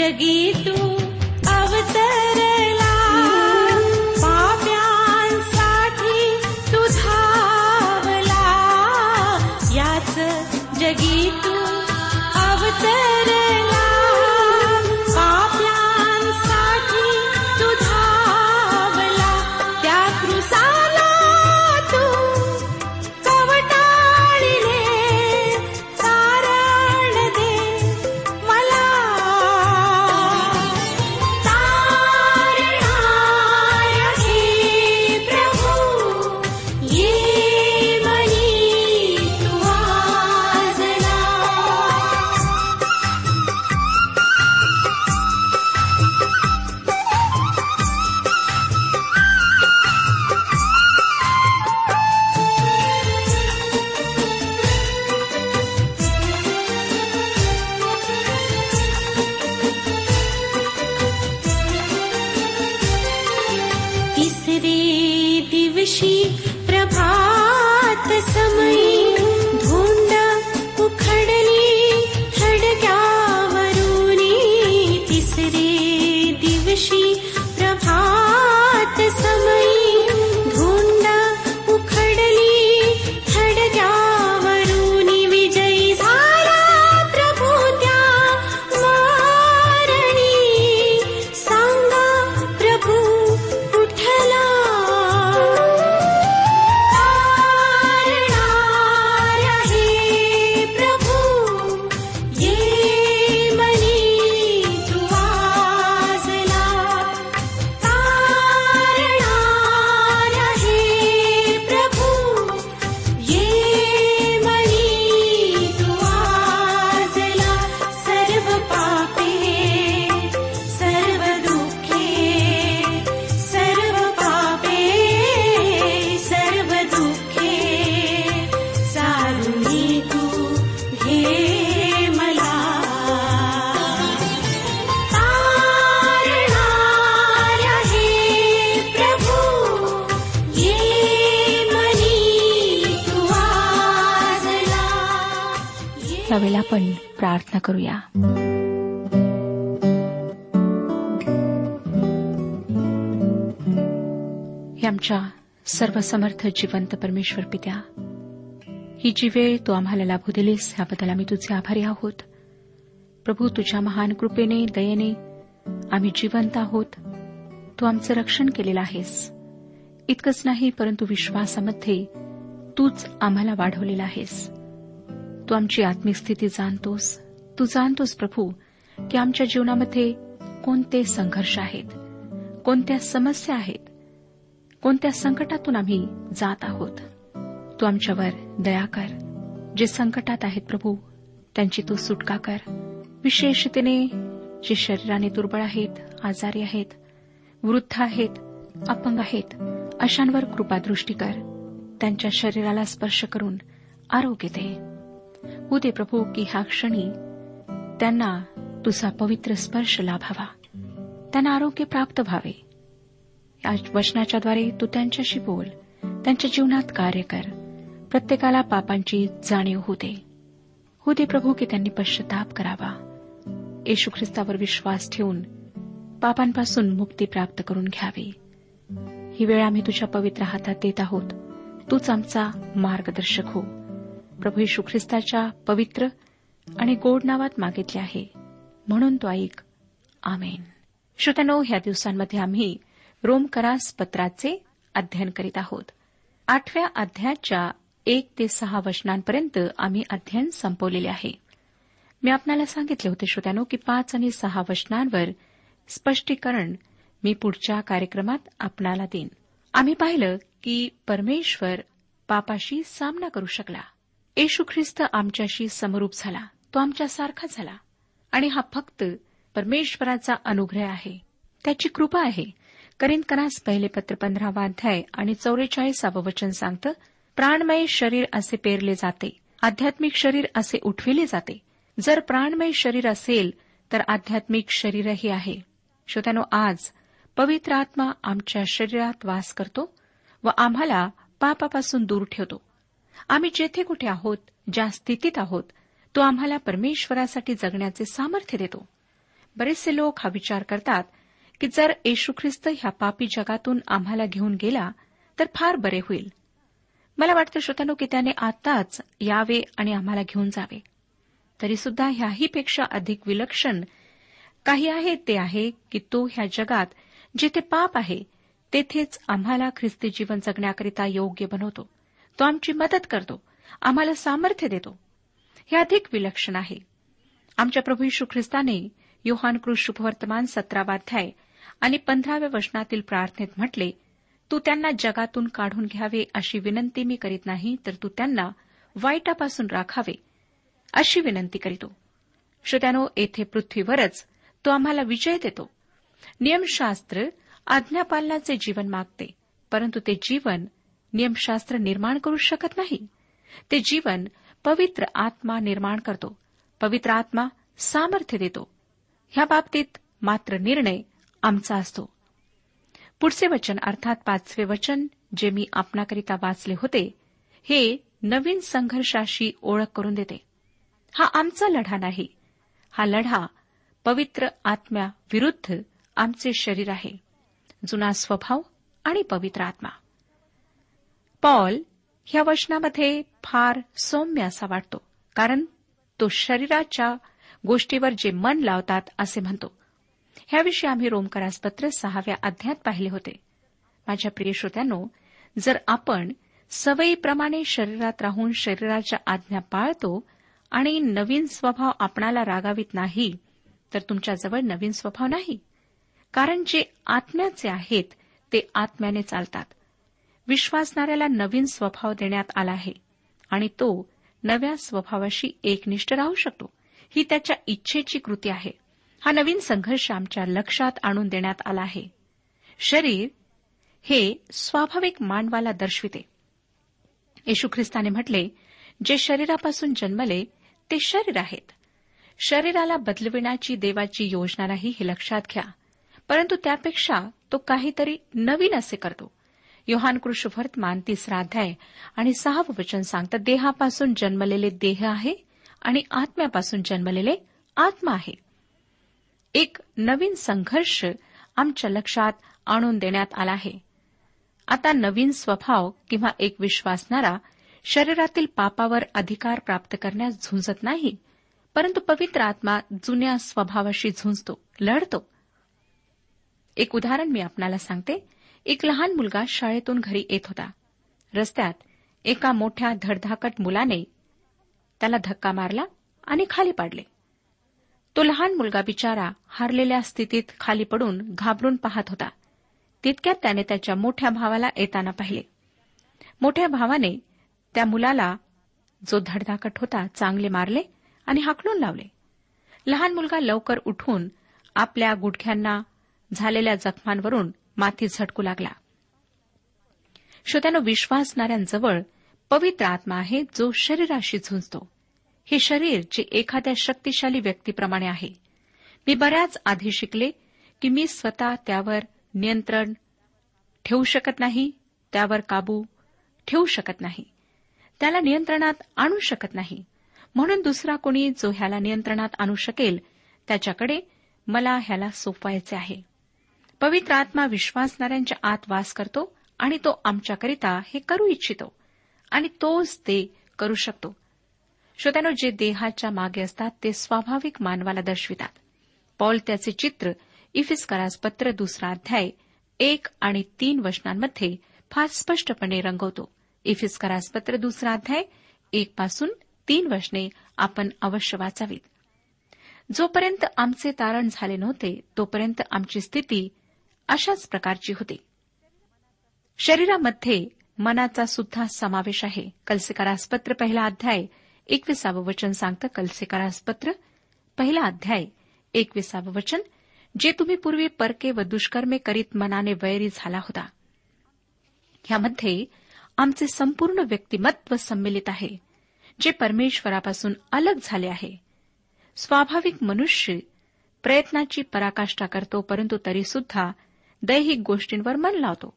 त्यावेळेला सर्वसमर्थ जिवंत परमेश्वर पित्या ही जी वेळ तू आम्हाला लाभू दिलीस याबद्दल आम्ही तुझे आभारी आहोत. प्रभू तुझ्या महान कृपेने दयेने आम्ही जिवंत आहोत. तू आमचं रक्षण केलेलं आहेस. इतकंच नाही परंतु विश्वासामध्ये तूच आम्हाला वाढवलेला आहेस. तू आमची आत्मिक स्थिती जाणतोस. तू जाणतोस प्रभू की आमच्या जीवनामध्ये कोणते संघर्ष आहेत कोणत्या समस्या आहेत कोणत्या संकटातून आम्ही जात आहोत? तू आमच्यावर दया कर. जे संकटात आहेत प्रभू त्यांची तू सुटका कर. विशेषतेने जे शरीराने दुर्बळ आहेत आजारी आहेत वृद्ध आहेत अपंग आहेत अशांवर कृपादृष्टी कर. त्यांच्या शरीराला स्पर्श करून आरोग्य दे. उदे प्रभू की ह्या क्षणी त्यांना तुझा पवित्र स्पर्श लाभावा. त्यांना आरोग्य प्राप्त व्हावे. या वचनाच्याद्वारे तू त्यांच्याशी बोल. त्यांच्या जीवनात कार्य कर. प्रत्येकाला पापांची जाणीव होऊ दे. होऊ दे प्रभू की त्यांनी पश्चाताप करावा. येशू ख्रिस्तावर विश्वास ठेवून पापांपासून मुक्ती प्राप्त करून घ्यावी. ही वेळ आम्ही तुझ्या पवित्र हातात देत आहोत. तूच आमचा मार्गदर्शक हो. प्रभू येशू ख्रिस्ताच्या पवित्र आणि गोड नावात मागितले आहे. म्हणून तो ऐक. आमेन. श्रोत्यानो ह्या दिवसांमध्ये आम्ही रोमकरास पत्राचे अध्ययन करीत आहोत. आठव्या अध्यायाच्या एक ते सहा वचनांपर्यंत आम्ही अध्ययन संपवलेले आहे. मी आपणाला सांगितले होते श्रोत्यानो की पाच आणि सहा वचनांवर स्पष्टीकरण मी पुढच्या कार्यक्रमात आपणाला देईन. आम्ही पाहिलं की परमेश्वर पापाशी सामना करू शकला. येशू ख्रिस्त आमच्याशी समरूप झाला. तो आमच्यासारखा झाला. आणि हा फक्त परमेश्वराचा अनुग्रह आहे. त्याची कृपा आहे. करिंदकरास पहिले पत्र पंधरावा अध्याय आणि चौवेचाळीसावं वचन सांगतं प्राणमय शरीर असे पेरले जाते आध्यात्मिक शरीर असे उठविले जाते. जर प्राणमय शरीर असेल तर आध्यात्मिक शरीरही आहे. श्रोत्यानो आज पवित्र आत्मा आमच्या शरीरात वास करतो व आम्हाला पापापासून दूर ठेवतो. आम्ही जेथे कुठे आहोत ज्या स्थितीत आहोत तो आम्हाला परमेश्वरासाठी जगण्याचे सामर्थ्य देतो. बरेचसे लोक हा विचार करतात की जर येशू ख्रिस्त ह्या पापी जगातून आम्हाला घेऊन गेला तर फार बरे होईल. मला वाटतं श्रोत्यानो की त्याने आताच यावे आणि आम्हाला घेऊन जावे. तरीसुद्धा ह्याहीपेक्षा अधिक विलक्षण काही आहे ते आहे की तो ह्या जगात जिथे पाप आहे तेथेच आम्हाला ख्रिस्ती जीवन जगण्याकरिता योग्य बनवतो. तो आमची मदत करतो आम्हाला सामर्थ्य देतो. हे अधिक विलक्षण आहे. आमच्या प्रभू यशू ख्रिस्ताने योहान कृष शुभवर्तमान सतरावाध्याय आणि पंधराव्या वचनातील प्रार्थनेत म्हटले तू त्यांना जगातून काढून घ्यावे अशी विनंती मी करीत नाही तर तू त्यांना वाईटापासून राखावे अशी विनंती करीतो. श्रोत्यानो येथे पृथ्वीवरच तो आम्हाला विजय देतो. नियमशास्त्र आज्ञापालनाचे जीवन मागते परंतु ते जीवन नियमशास्त्र निर्माण करू शकत नाही. ते जीवन पवित्र आत्मा निर्माण करतो. पवित्र आत्मा सामर्थ्य देतो. ह्या बाबतीत मात्र निर्णय आमचा असतो. पुढचे वचन अर्थात पाचवे वचन जे मी आपणाकरिता वाचले होते हे नवीन संघर्षाशी ओळख करून देते. हा आमचा लढा नाही. हा लढा पवित्र आत्म्या विरुद्ध आमचे शरीर आहे. जुना स्वभाव आणि पवित्र आत्मा. पॉल ह्या वचनामध्ये फार सौम्य असा वाटतो कारण तो शरीराच्या गोष्टीवर जे मन लावतात असे म्हणतो. ह्याविषयी आम्ही रोमकरास पत्र सहाव्या अध्यात पाहिले होते. माझ्या प्रिय श्रोत्यांनो जर आपण सवयीप्रमाणे शरीरात राहून शरीराच्या आज्ञा पाळतो आणि नवीन स्वभाव आपणाला रागावित नाही तर तुमच्याजवळ नवीन स्वभाव नाही. कारण जे आत्म्याचे आहेत ते आत्म्याने चालतात. विश्वासणाऱ्याला नवीन स्वभाव देण्यात आला आहे आणि तो नव्या स्वभावाशी एकनिष्ठ राहू शकतो. ही त्याच्या इच्छेची कृती आहे. हा नवीन संघर्ष आमच्या लक्षात आणून देण्यात आला आहे. शरीर हे स्वाभाविक मानवाला दर्शविते. येशू ख्रिस्ताने म्हटले जे शरीरापासून जन्मले ते शरीर आहेत. शरीराला बदलविण्याची देवाची योजना नाही हे लक्षात घ्या. परंतु त्यापेक्षा तो काहीतरी नवीन असे करतो. योहान कृष्णवर्तमान तिसरा अध्याय आणि सहावं वचन सांगतं देहापासून जन्मलेले देह आहे आणि आत्म्यापासून जन्मलेले आत्मा आहे. एक नवीन संघर्ष आमच्या लक्षात आणून देण्यात आला आहे. आता नवीन स्वभाव किंवा एक विश्वासणारा शरीरातील पापावर अधिकार प्राप्त करण्यास झुंजत नाही परंतु पवित्र आत्मा जुन्या स्वभावाशी झुंजतो लढतो. एक उदाहरण मी आपणाला सांगते. एक लहान मुलगा शाळेतून घरी येत होता. रस्त्यात एका मोठ्या धडधाकट मुलाने त्याला धक्का मारला आणि खाली पाडले. तो लहान मुलगा बिचारा हारलेल्या स्थितीत खाली पडून घाबरून पाहत होता. तितक्यात त्याने त्याच्या मोठ्या भावाला येताना पाहिले. मोठ्या भावाने त्या मुलाला जो धडधाकट होता चांगले मारले आणि हाकलून लावले. लहान मुलगा लवकर उठून आपल्या गुडघ्यांना झालेल्या जखमांवरून माती झटकू लागला. श्रोत्यानं विश्वासणाऱ्यांजवळ पवित्र आत्मा आहे जो शरीराशी झुंजतो. हे शरीर जे एखाद्या शक्तिशाली व्यक्तीप्रमाणे आहे. मी बऱ्याच आधी शिकले की मी स्वतः त्यावर नियंत्रण ठेवू शकत नाही त्यावर काबू ठेवू शकत नाही. त्याला नियंत्रणात आणू शकत नाही. म्हणून दुसरा कोणी जो ह्याला नियंत्रणात आणू शकेल त्याच्याकडे मला ह्याला सोपवायचे आहे. पवित्र आत्मा विश्वासणाऱ्यांच्या आत वास करतो आणि तो आमच्याकरिता हे करू इच्छितो आणि तोच ते करू शकतो. श्रोत्यानो जे देहाच्या मागे असतात ते स्वाभाविक मानवाला दर्शवितात. पॉल त्याचे चित्र इफिस्करास पत्र दुसरा अध्याय एक आणि तीन वचनांमध्ये फार स्पष्टपणे रंगवतो. इफिस्करास पत्र दुसरा अध्याय एक पासून तीन वचने आपण अवश्य वाचावीत. जोपर्यंत आमचे तारण झाले नव्हते तोपर्यंत आमची स्थिती अशाच प्रकारची होती. शरीरामध्ये मनाचा सुद्धा समावेश आहे. कलसेकारासपत्र पहिला अध्याय एकविसावं वचन सांगतं कलसेकारासपत्र. पहिला अध्याय एकविसावं वचन. जे तुम्ही पूर्वी परके व दुष्कर्मे करीत मनाने वैरी झाला होता. ह्यामध्ये आमचे संपूर्ण व्यक्तिमत्व संमिलित आहे जे परमेश्वरापासून अलग झाले आहे. स्वाभाविक मनुष्य प्रयत्नाची पराकाष्ठा करतो परंतु तरीसुद्धा दैहिक गोष्टींवर मन लावतो.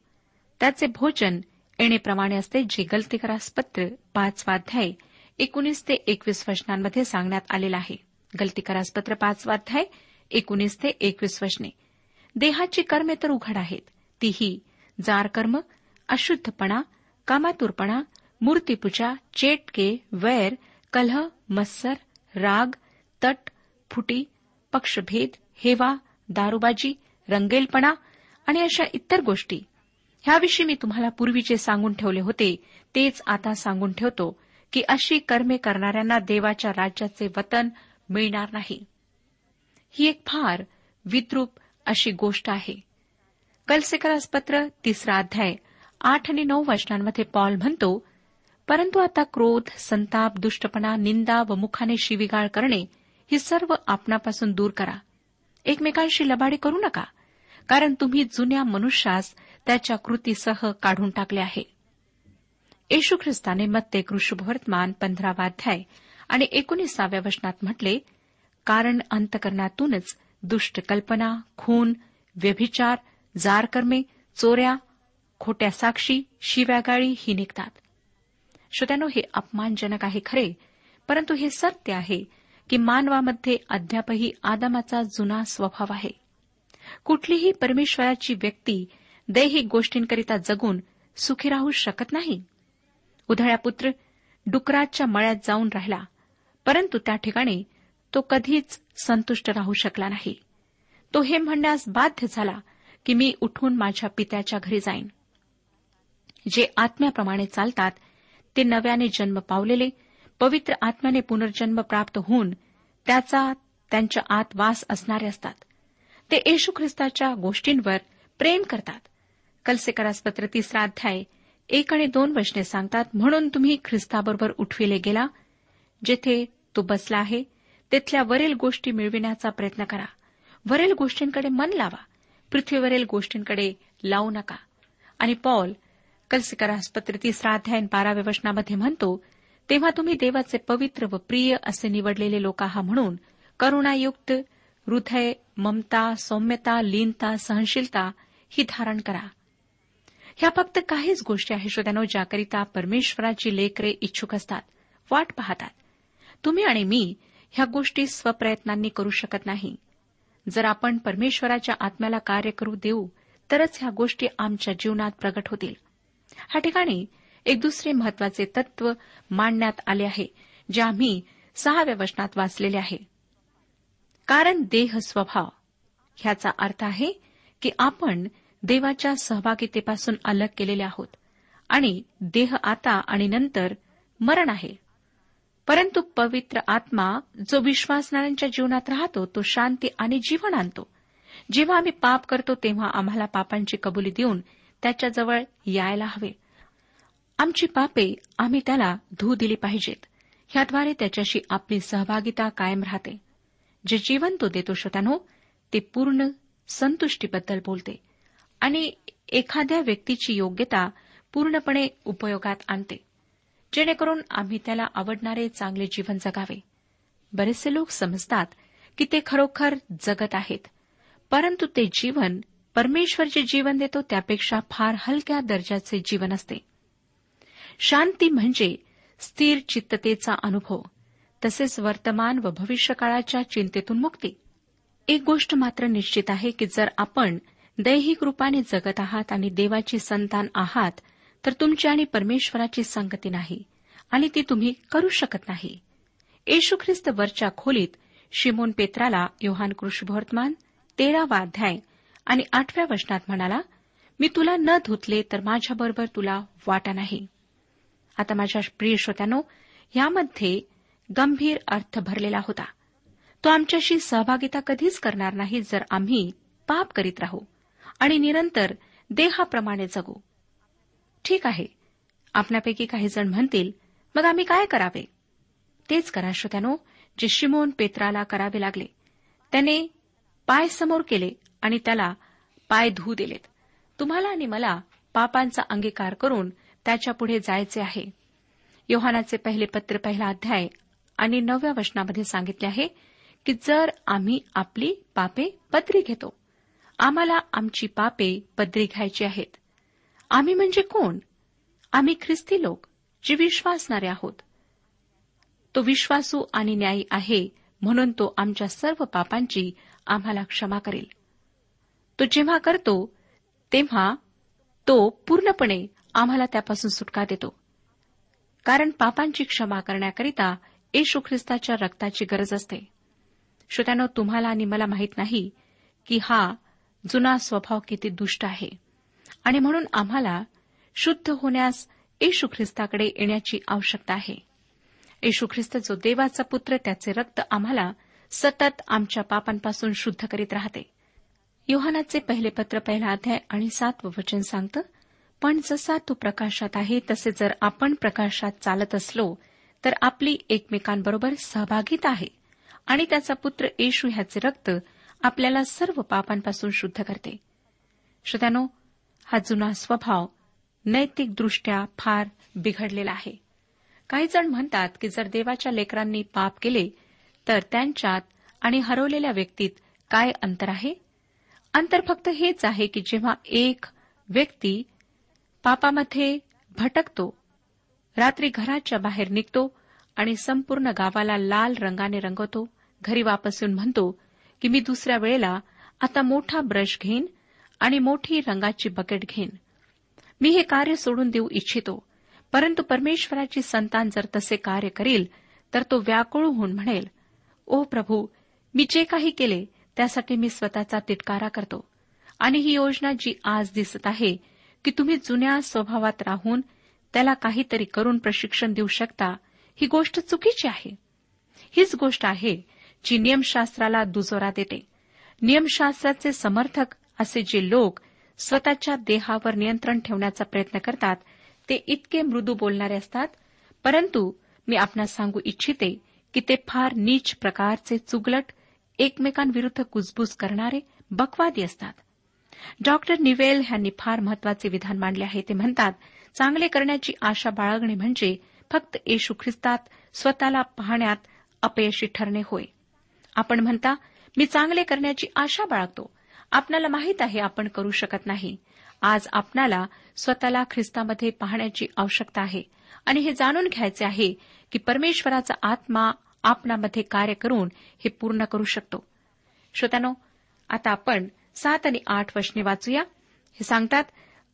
त्याचे भोजन येणेप्रमाणे असते जे गलतीकरास पत्र पाचवाध्याय एकोणीस ते एकवीस वचनांमध्ये सांगण्यात आलेलं आहे. गलतीकरास पत्र पाचवाध्याय एकोणीस ते एकवीस वचने देहाची कर्मे तर उघड आहेत. तीही जारकर्म अशुद्धपणा कामातुरपणा मूर्तीपूजा चेटके वैर कलह मत्सर राग तट फुटी पक्षभेद हेवा दारूबाजी रंगेलपणा आणि अशा इतर गोष्टी. ह्याविषयी मी तुम्हाला पूर्वी जे सांगून ठेवले होते तेच आता सांगून ठेवतो. की अशी कर्मे करणाऱ्यांना देवाच्या राज्याचे वतन मिळणार नाही. ही एक फार विद्रूप अशी गोष्ट आहे. कलसेकरास पत्र तिसरा अध्याय आठ आणि नऊ वचनांमध्ये पॉल म्हणतो परंतु आता क्रोध संताप दुष्टपणा निंदा व मुखाने शिविगाळ करणे ही सर्व आपणापासून दूर करा. एकमेकांशी लबाडी करू नका कारण तुम्ही जुन्या मनुष्यास त्याच्या कृतीसह काढून टाकले आहे. येशू ख्रिस्ताने मत्ते कृष्णवर्तमान पंधरावाध्याय आणि एकोणीसाव्या वचनात म्हटले कारण अंतकरणातूनच दुष्ट कल्पना खून व्यभिचार जारकर्मे चोऱ्या खोट्या साक्षी शिव्यागाळी ही निघतात. श्रोत्यानो हे अपमानजनक आहे खरे परंतु हे सत्य आहे की मानवामध्ये अद्यापही आदमाचा जुना स्वभाव आहे. कुठलीही परमेश्वराची व्यक्ती दैहिक गोष्टींकरिता जगून सुखी राहू शकत नाही. उधळ्या पुत्र डुकराच्या मळ्यात जाऊन राहिला. परंतु त्या ठिकाणी तो कधीच संतुष्ट राहू शकला नाही. तो हे म्हणण्यास बाध्य झाला की मी उठून माझ्या पित्याच्या घरी जाईन. जे आत्म्याप्रमाणे चालतात ते नव्याने जन्म पावलेले पवित्र आत्म्याने पुनर्जन्म प्राप्त होऊन त्याचा त्यांच्या आत वास असणारे असतात. ते येशू ख्रिस्ताच्या गोष्टींवर प्रेम करतात. कलसेकरासपत्र तिसरा अध्याय एक आणि दोन वचने सांगतात म्हणून तुम्ही ख्रिस्ताबरोबर उठविले गेला. जेथे तो बसला आहे तिथल्या वरील गोष्टी मिळविण्याचा प्रयत्न करा. वरील गोष्टींकडे मन लावा. पृथ्वीवरील गोष्टींकडे लावू नका. आणि पॉल कलसिकरासपत्र तिसरा अध्याय बाराव्या वचनामध्ये म्हणतो तेव्हा तुम्ही देवाचे पवित्र व प्रिय असे निवडलेले लोक आहात म्हणून करुणायुक्त हृदय ममता सौम्यता लीनता सहनशीलता ही धारण करा. ह्या फक्त काहीच गोष्टी आहेत श्रोत्यानो ज्याकरिता परमेश्वराची लेकरे इच्छुक असतात. वाट पाहतात. तुम्ही आणि मी ह्या गोष्टी स्वप्रयत्नांनी करू शकत नाही. जर आपण परमेश्वराच्या आत्म्याला कार्य करू देऊ तरच ह्या गोष्टी आमच्या जीवनात प्रगट होतील. ह्या ठिकाणी एक दुसरे महत्त्वाचे तत्व मांडण्यात आले आहे जे आम्ही सहाव्या वचनात वाचलेले आहे. कारण देह स्वभाव. ह्याचा अर्थ आहे की आपण देवाच्या सहभागितेपासून अलग केलेले आहोत. आणि देह आता आणि नंतर मरण आहे. परंतु पवित्र आत्मा जो विश्वासणाऱ्यांच्या जीवनात राहतो तो शांती आणि जीवन आणतो. जेव्हा आम्ही पाप करतो तेव्हा आम्हाला पापांची कबुली देऊन त्याच्याजवळ यायला हवे. आमची पापे आम्ही त्याला धू दिली पाहिजेत. ह्याद्वारे त्याच्याशी आपली सहभागिता कायम राहते. जे जीवन तो देतो श्रोत्यानो ते पूर्ण संतुष्टीबद्दल बोलते. आणि एखाद्या व्यक्तीची योग्यता पूर्णपणे उपयोगात आणते. जेणेकरून आम्ही त्याला आवडणारे चांगले जीवन जगावे. बरेचसे लोक समजतात की ते खरोखर जगत आहेत परंतु ते जीवन परमेश्वर जे जीवन देतो त्यापेक्षा फार हलक्या दर्जाचे जीवन असते. शांती म्हणजे स्थिर चित्ततेचा अनुभव तसेच वर्तमान व भविष्यकाळाच्या चिंतेतून मुक्ती. एक गोष्ट मात्र निश्चित आहे की जर आपण दैहिक रूपाने जगत आहात आणि देवाची संतान आहात तर तुमची आणि परमेश्वराची संगती नाही आणि ती तुम्ही करू शकत नाही. येशू ख्रिस्त वरच्या खोलीत शिमोन पेत्राला योहान कृष्णवर्तमान तेरावा अध्याय आणि आठव्या वचनात म्हणाला मी तुला न धुतले तर माझ्याबरोबर तुला वाटा नाही. आता माझ्या प्रिय श्रोत्यानो यामध्ये गंभीर अर्थ भरलेला होता. तो आमच्याशी सहभागिता कधीच करणार नाही जर आम्ही पाप करीत राहू. आणि निरंतर देहाप्रमाणे जगू. ठीक आहे. आपल्यापैकी काही जण म्हणतील मग आम्ही काय करावे? तेच करा श्रोत्यानो जे शिमोन पेत्राला करावे लागले. त्याने पाय समोर केले आणि त्याला पाय धू दिलेत. तुम्हाला आणि मला पापांचा अंगीकार करून त्याच्यापुढे जायचे आहे. योहानाचे पहिले पत्र पहिला अध्याय आणि नवव्या वचनामध्ये सांगितले आहे की जर आम्ही आपली पापे पत्री घेतो आम्हाला आमची पापे पदरी घ्यायची आहेत. आम्ही म्हणजे कोण? आम्ही ख्रिस्ती लोक जे विश्वासणारे आहोत. तो विश्वासू आणि न्यायी आहे म्हणून तो आमच्या सर्व पापांची आम्हाला क्षमा करेल. तो जेव्हा करतो तेव्हा तो पूर्णपणे आम्हाला त्यापासून सुटका देतो. कारण पापांची क्षमा करण्याकरिता येशू ख्रिस्ताच्या रक्ताची गरज असते. श्रोत्यानो तुम्हाला आणि मला माहीत नाही की हा जुना स्वभाव किती दुष्ट आहे. आणि म्हणून आम्हाला शुद्ध होण्यास येशू ख्रिस्ताकडे येण्याची आवश्यकता आहे. येशू ख्रिस्त जो देवाचा पुत्र त्याचे रक्त आम्हाला सतत आमच्या पापांपासून शुद्ध करीत राहते. योहानाचे पहिले पत्र पहिला अध्याय आणि सातवं वचन सांगतं पण जसा तो प्रकाशात आहे तसे जर आपण प्रकाशात चालत असलो तर आपली एकमेकांबरोबर सहभागीत आहे. आणि त्याचा पुत्र येशू ह्याचे रक्त आपल्याला सर्व पापांपासून शुद्ध करते. श्रोत्यानो हा जुना स्वभाव नैतिकदृष्ट्या फार बिघडलेला आहे. काही जण म्हणतात की जर देवाच्या लेकरांनी पाप केले तर त्यांच्यात आणि हरवलेल्या व्यक्तीत काय अंतर आहे? अंतर फक्त हेच आहे की जेव्हा एक व्यक्ती पापामध्ये भटकतो रात्री घराच्या बाहेर निघतो आणि संपूर्ण गावाला लाल रंगाने रंगवतो घरी वापस येऊन म्हणतो की मी दुसऱ्या वेळेला आता मोठा ब्रश घेईन आणि मोठी रंगाची बकेट घेईन. मी हे कार्य सोडून देऊ इच्छितो परंतु परमेश्वराची संतान जर तसे कार्य करील तर तो व्याकुळ होऊन म्हणेल ओ प्रभू मी जे काही केले त्यासाठी मी स्वतःचा तिटकारा करतो. आणि ही योजना जी आज दिसत आहे की तुम्ही जुन्या स्वभावात राहून त्याला काहीतरी करून प्रशिक्षण देऊ शकता ही गोष्ट चुकीची आहे. हीच गोष्ट आहे जी नियमशास्त्राला दुजोरा देते. नियमशास्त्राचे समर्थक असे जे लोक स्वतःच्या देहावर नियंत्रण ठेवण्याचा प्रयत्न करतात ते इतके मृदू बोलणारे असतात. परंतु मी आपणास सांगू इच्छिते की ते फार नीच प्रकारचे चुगलट एकमेकांविरुद्ध कुजबूज करणारे बकवादी असतात. डॉक्टर निवेल यांनी फार महत्त्वाचे विधान मांडले आहे. ते म्हणतात चांगले करण्याची आशा बाळगणे म्हणजे फक्त येशू ख्रिस्तात स्वतःला पाहण्यात अपयशी ठरणे होय. आपण म्हणता मी चांगले करण्याची आशा बाळगतो. आपणाला माहीत आहे आपण करू शकत नाही. आज आपणाला स्वतःला ख्रिस्तामध्ये पाहण्याची आवश्यकता आहे. आणि हे जाणून घ्यायचे आहे की परमेश्वराचा आत्मा आपणामध्ये कार्य करून हे पूर्ण करू शकतो. श्रोत्यानो आता आपण सात आणि आठ वचने वाचूया. हे सांगतात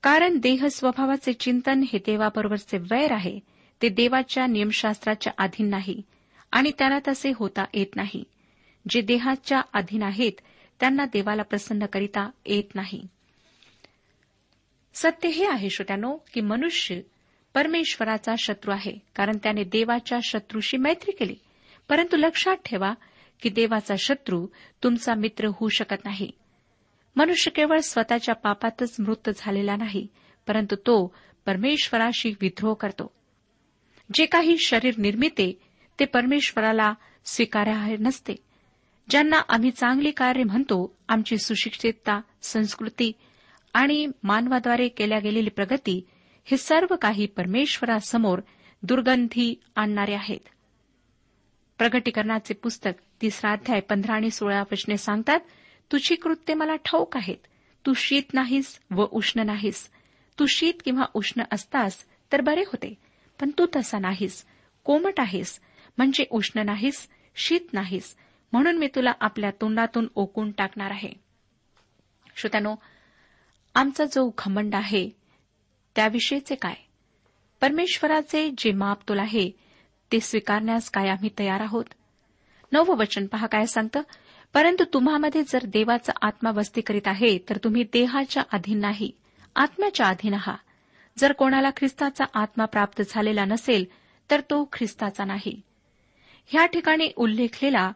कारण देह स्वभावाचे चिंतन हे देवाबरोबरचे वैर आहे. ते देवाच्या नियमशास्त्राच्या अधीन नाही. आणि त्यांना तसे होता येत नाही. जे देहाच्या अधीन आहेत त्यांना देवाला प्रसन्न करिता येत नाही. सत्य हे आहे श्रोत्यानो की मनुष्य परमेश्वराचा शत्रू आहे कारण त्याने देवाच्या शत्रूशी मैत्री केली. परंतु लक्षात ठेवा की देवाचा शत्रू तुमचा मित्र होऊ शकत नाही. मनुष्य केवळ स्वतःच्या पापातच मृत झालेला नाही परंतु तो परमेश्वराशी विद्रोह करतो. जे काही शरीर निर्मिते ते परमेश्वराला स्वीकार्य नसते. ज्यांना आम्ही चांगली कार्य म्हणतो आमची सुशिक्षितता संस्कृती आणि मानवाद्वारे केल्या गेलेली प्रगती हे सर्व काही परमेश्वरासमोर दुर्गंधी आणणारे आहेत. प्रगटीकरणाचे पुस्तक तिसरा अध्याय पंधरा आणि सोळा वचने सांगतात तुझी कृत्ये मला ठाऊक आहेत. तू शीत नाहीस व उष्ण नाहीस. तू शीत किंवा उष्ण असतास तर बरे होते पण तू तसा नाहीस. कोमट आहेस. म्हणजे उष्ण नाहीस शीत नाहीस. म्हणून मी तुला आपल्या तोंडातून ओकून टाकणार आहे. श्रोत्यानो आमचा जो घमंड आहे त्याविषयीचे काय? परमेश्वराचे जे माप तुला आहे ते स्वीकारण्यास काय आम्ही तयार आहोत? नवं वचन पहा काय सांगतं परंतु तुम्हामध्ये जर देवाचा आत्मा वस्ती करीत आहे तर तुम्ही देहाच्या अधीन नाही आत्म्याच्या अधीन आहात जर कोणाला ख्रिस्ताचा आत्मा प्राप्त झालेला नसेल तर तो ख्रिस्ताचा नाही. ह्या ठिकाणी उल्लेखलेला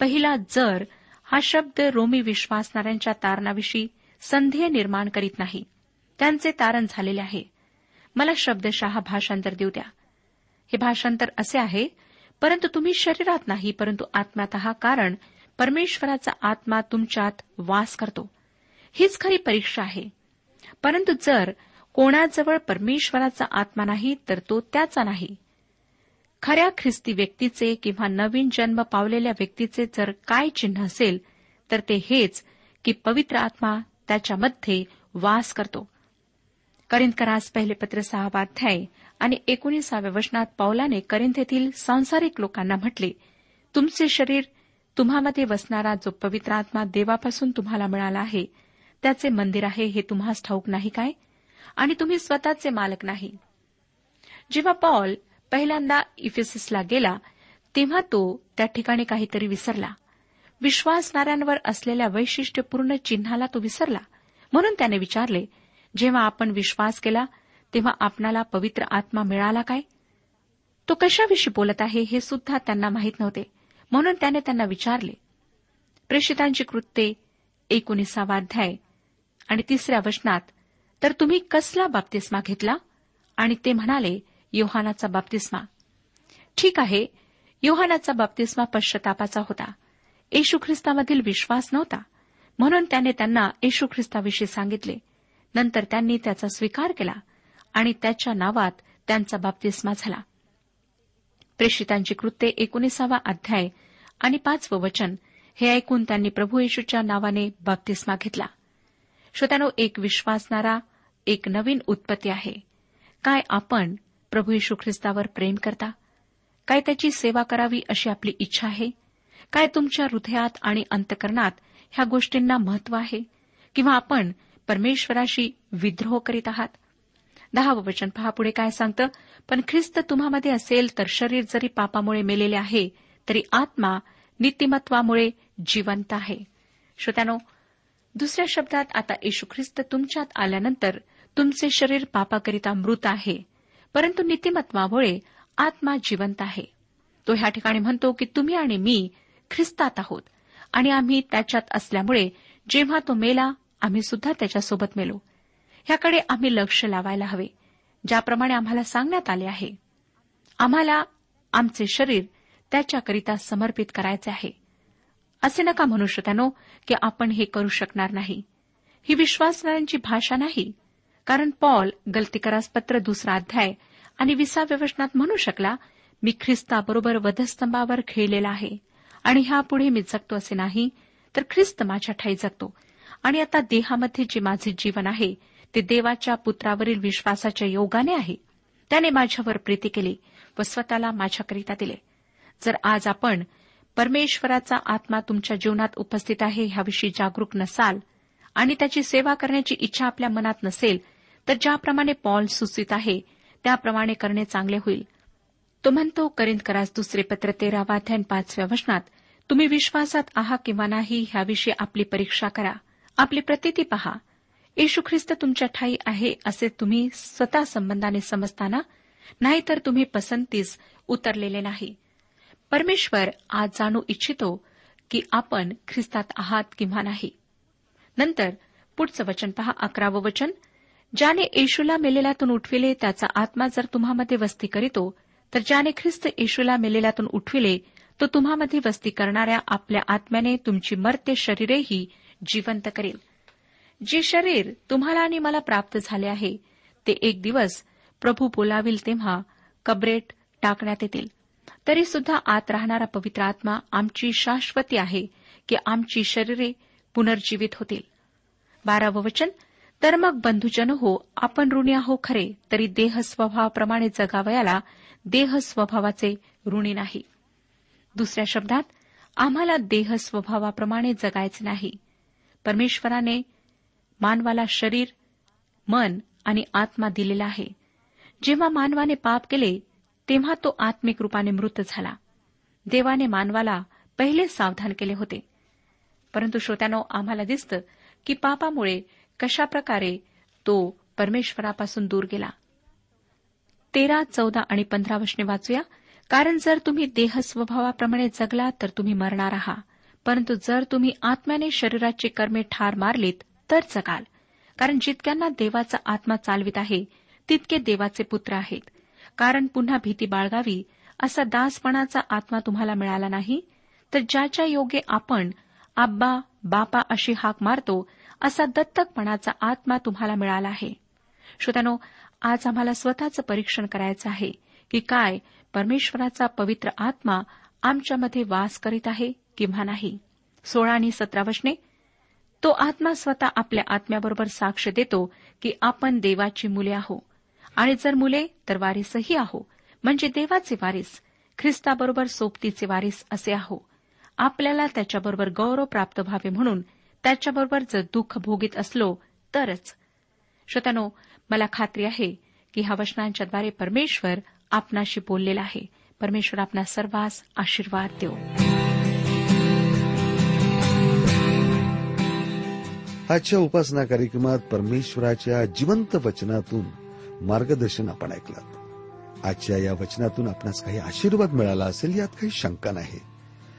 पहिला जर हा शब्द रोमी विश्वासणाऱ्यांच्या तारणाविषयी संधी निर्माण करीत नाही त्यांचे तारण झालेले आहे. मला शब्दशहा भाषांतर देऊ द्या. हे भाषांतर असे आहे परंतु तुम्ही शरीरात नाही परंतु आत्म्यात आहात कारण परमेश्वराचा आत्मा तुमच्यात वास करतो. हीच खरी परीक्षा आहे. परंतु जर कोणाजवळ परमेश्वराचा आत्मा नाही तर तो त्याचा नाही. खऱ्या ख्रिस्ती व्यक्तीचे किंवा नवीन जन्म पावलेल्या व्यक्तीचे जर काय चिन्ह असेल तर ते हेच की पवित्र आत्मा त्याच्यामध्ये वास करतो. करिंदकरास पहिले पत्र सहावाध्याय आणि एकोणीसाव्या वचनात पावलाने करिंथेतील सांसारिक लोकांना म्हटले तुमचे शरीर तुम्हामध्ये वसणारा जो पवित्र आत्मा देवापासून तुम्हाला मिळाला आहे त्याचे मंदिर आहे हे तुम्हास ठाऊक नाही काय? आणि तुम्ही स्वतःचे मालक नाही. जेव्हा पॉल पहिल्यांदा इफेसिसला गेला तेव्हा तो त्या ठिकाणी काहीतरी विसरला. विश्वासणाऱ्यांवर असलेल्या वैशिष्ट्यपूर्ण चिन्हाला तो विसरला. म्हणून त्याने विचारले जेव्हा आपण विश्वास केला तेव्हा आपणाला पवित्र आत्मा मिळाला काय? तो कशाविषयी बोलत आहे हे सुद्धा त्यांना माहीत नव्हते. म्हणून त्याने त्यांना विचारले प्रेषितांची कृत्ये एकोणीसावा अध्याय आणि तिसऱ्या वचनात तर तुम्ही कसला बाप्तिस्मा घेतला? आणि ते म्हणाले योहानाचा बाप्तिस्मा. ठीक आहे योहानाचा बाप्तिस्मा पश्चतापाचा होता. येशू ख्रिस्तामधील विश्वास नव्हता. म्हणून त्याने त्यांना येशू ख्रिस्ताविषयी सांगितले. नंतर त्यांनी त्याचा स्वीकार केला आणि त्याच्या नावात त्यांचा बाप्तिस्मा झाला. प्रेषितांची कृत्ये एकोणीसावा अध्याय आणि पाचवं वचन हे ऐकून त्यांनी प्रभू येशूच्या नावाने बाप्तिस्मा घेतला. श्रोत्यानो एक विश्वासणारा एक नवीन उत्पत्ती आहे. काय आपण प्रभू येशू ख्रिस्तावर प्रेम करता? काय त्याची सेवा करावी अशी आपली इच्छा आहे? काय तुमच्या हृदयात आणि अंतकरणात ह्या गोष्टींना महत्त्व आहे? किंवा आपण परमेश्वराशी विद्रोह करीत आहात? दहावं वचन पहा पुढे काय सांगतं? पण ख्रिस्त तुम्हामध्ये असेल तर शरीर जरी पापामुळे मेलेले आहे तरी आत्मा नीतिमत्वामुळे जिवंत आहे. श्रोत्यानो दुसऱ्या शब्दात आता येशू ख्रिस्त तुमच्यात आल्यानंतर तुमचे शरीर पापाकरिता मृत आहे. परंतु नीतिमत्वामुळे आत्मा जिवंत आहे. तो ह्या ठिकाणी म्हणतो की तुम्ही आणि मी ख्रिस्तात आहोत आणि आम्ही त्याच्यात असल्यामुळे जेव्हा तो मेला आम्ही सुद्धा त्याच्यासोबत मेलो. ह्याकडे आम्ही लक्ष लावायला हवे ज्याप्रमाणे आम्हाला सांगण्यात आले आहे. आम्हाला आमचे शरीर त्याच्याकरिता समर्पित करायचे आहे. असे नका म्हणू शकतानो की आपण हे करू शकणार नाही. ही विश्वासणाऱ्यांची भाषा नाही कारण पॉल गलतीकरास पत्र दुसरा अध्याय आणि विसाव्या वचनात म्हणू शकला मी ख्रिस्ताबरोबर वधस्तंभावर खेळलेला आहे आणि ह्यापुढे मी जगतो असे नाही तर ख्रिस्त माझ्या ठाई जगतो. आणि आता देहामध्ये जे माझे जीवन आहे ते देवाच्या पुत्रावरील विश्वासाच्या योगाने आहे. त्याने माझ्यावर प्रीती केली व स्वतःला माझ्याकरिता दिले. जर आज आपण परमेश्वराचा आत्मा तुमच्या जीवनात उपस्थित आहे ह्याविषयी जागरूक नसाल आणि त्याची सेवा करण्याची इच्छा आपल्या मनात नसेल तर ज्याप्रमाणे पॉल सुचित आहे त्याप्रमाणे करणे चांगले होईल. तो म्हणतो करिंद करास दुसरे पत्र तेरावा ध्यान पाचव्या वचनात तुम्ही विश्वासात आहात किंवा नाही ह्याविषयी आपली परीक्षा करा. आपली प्रतिती पहा. येशू ख्रिस्त तुमच्या ठाई आहे असे तुम्ही स्वतः संबंधाने समजताना नाहीतर तुम्ही पसंतीस उतरलेले नाही. परमेश्वर आज जाणू इच्छितो की आपण ख्रिस्तात आहात किंवा नाही. नंतर पुढचं वचन पहा अकरावं वचन. ज्याने येशूला मेलेल्यातून उठविले त्याचा आत्मा जर तुम्हामध्ये वस्ती करीतो तर ज्याने ख्रिस्त येशूला मेलेल्यातून उठविले तो तुम्हामध्ये वस्ती करणाऱ्या आपल्या आत्म्याने तुमची मर्त्य शरीरेही जिवंत करेल. जे शरीर तुम्हाला आणि मला प्राप्त झाले आहे ते एक दिवस प्रभू बोलाविल तेव्हा कबरेट टाकण्यात येतील. तरी सुद्धा आत राहणारा पवित्र आत्मा आमची शाश्वती आहे की आमची शरीरे पुनर्जीवित होतील. बारावं वचन तर मग बंधुजन हो आपण ऋणी आहो खरे तरी देह स्वभावाप्रमाणे जगावयाला देह स्वभावाचे ऋणी नाही. दुसऱ्या शब्दात आम्हाला देह स्वभावाप्रमाणे जगायचे नाही. परमेश्वराने मानवाला शरीर मन आणि आत्मा दिलेला आहे. जेव्हा मानवाने पाप केले तेव्हा तो आत्मिक रूपाने मृत झाला. देवाने मानवाला पहिले सावधान केले होते. परंतु श्रोत्यानो आम्हाला दिसतं की पापामुळे कशाप्रकारे तो परमेश्वरापासून दूर गेला? तेरा चौदा आणि पंधरा वशने वाचूया. कारण जर तुम्ही देह स्वभावाप्रमाणे जगला तर तुम्ही मरणार आहात. परंतु जर तुम्ही आत्म्याने शरीराची कर्मे ठार मारलीत तर जगाल. कारण जितक्यांना देवाचा आत्मा चालवित आहे तितके देवाचे पुत्र आहेत. कारण पुन्हा भीती बाळगावी असा दासपणाचा आत्मा तुम्हाला मिळाला नाही तर ज्याच्या योगे आपण आब्बा बापा अशी हाक मारतो असा दत्तकपणाचा आत्मा तुम्हाला मिळाला आहे. श्रोत्यानो आज आम्हाला स्वतःचं परीक्षण करायचं आहे की काय परमेश्वराचा पवित्र आत्मा आमच्यामध्ये वास करीत आहे किंवा नाही. सोळा आणि सतरा वचने तो आत्मा स्वतः आपल्या आत्म्याबरोबर साक्ष देतो की आपण देवाची मुले आहो. आणि जर मुले तर वारीसही आहो. म्हणजे देवाचे वारीस ख्रिस्ताबरोबर सोबतीचे वारीस असे आहो. आपल्याला त्याच्याबरोबर गौरव प्राप्त व्हावे म्हणून त्याच्याबरोबर जर दुःख भोगीत असलो तरच. श्रोत्यानो मला खात्री आहे की ह्या वचनांच्याद्वारे परमेश्वर आपणाशी बोललेला आहे. परमेश्वर आपणा सर्वांस आशीर्वाद देऊ आजच्या उपासना कार्यक्रमात परमेश्वराच्या जिवंत वचनातून मार्गदर्शन आपण ऐकलं. आजच्या या वचनातून आपणास काही आशीर्वाद मिळाला असेल यात काही शंका नाही.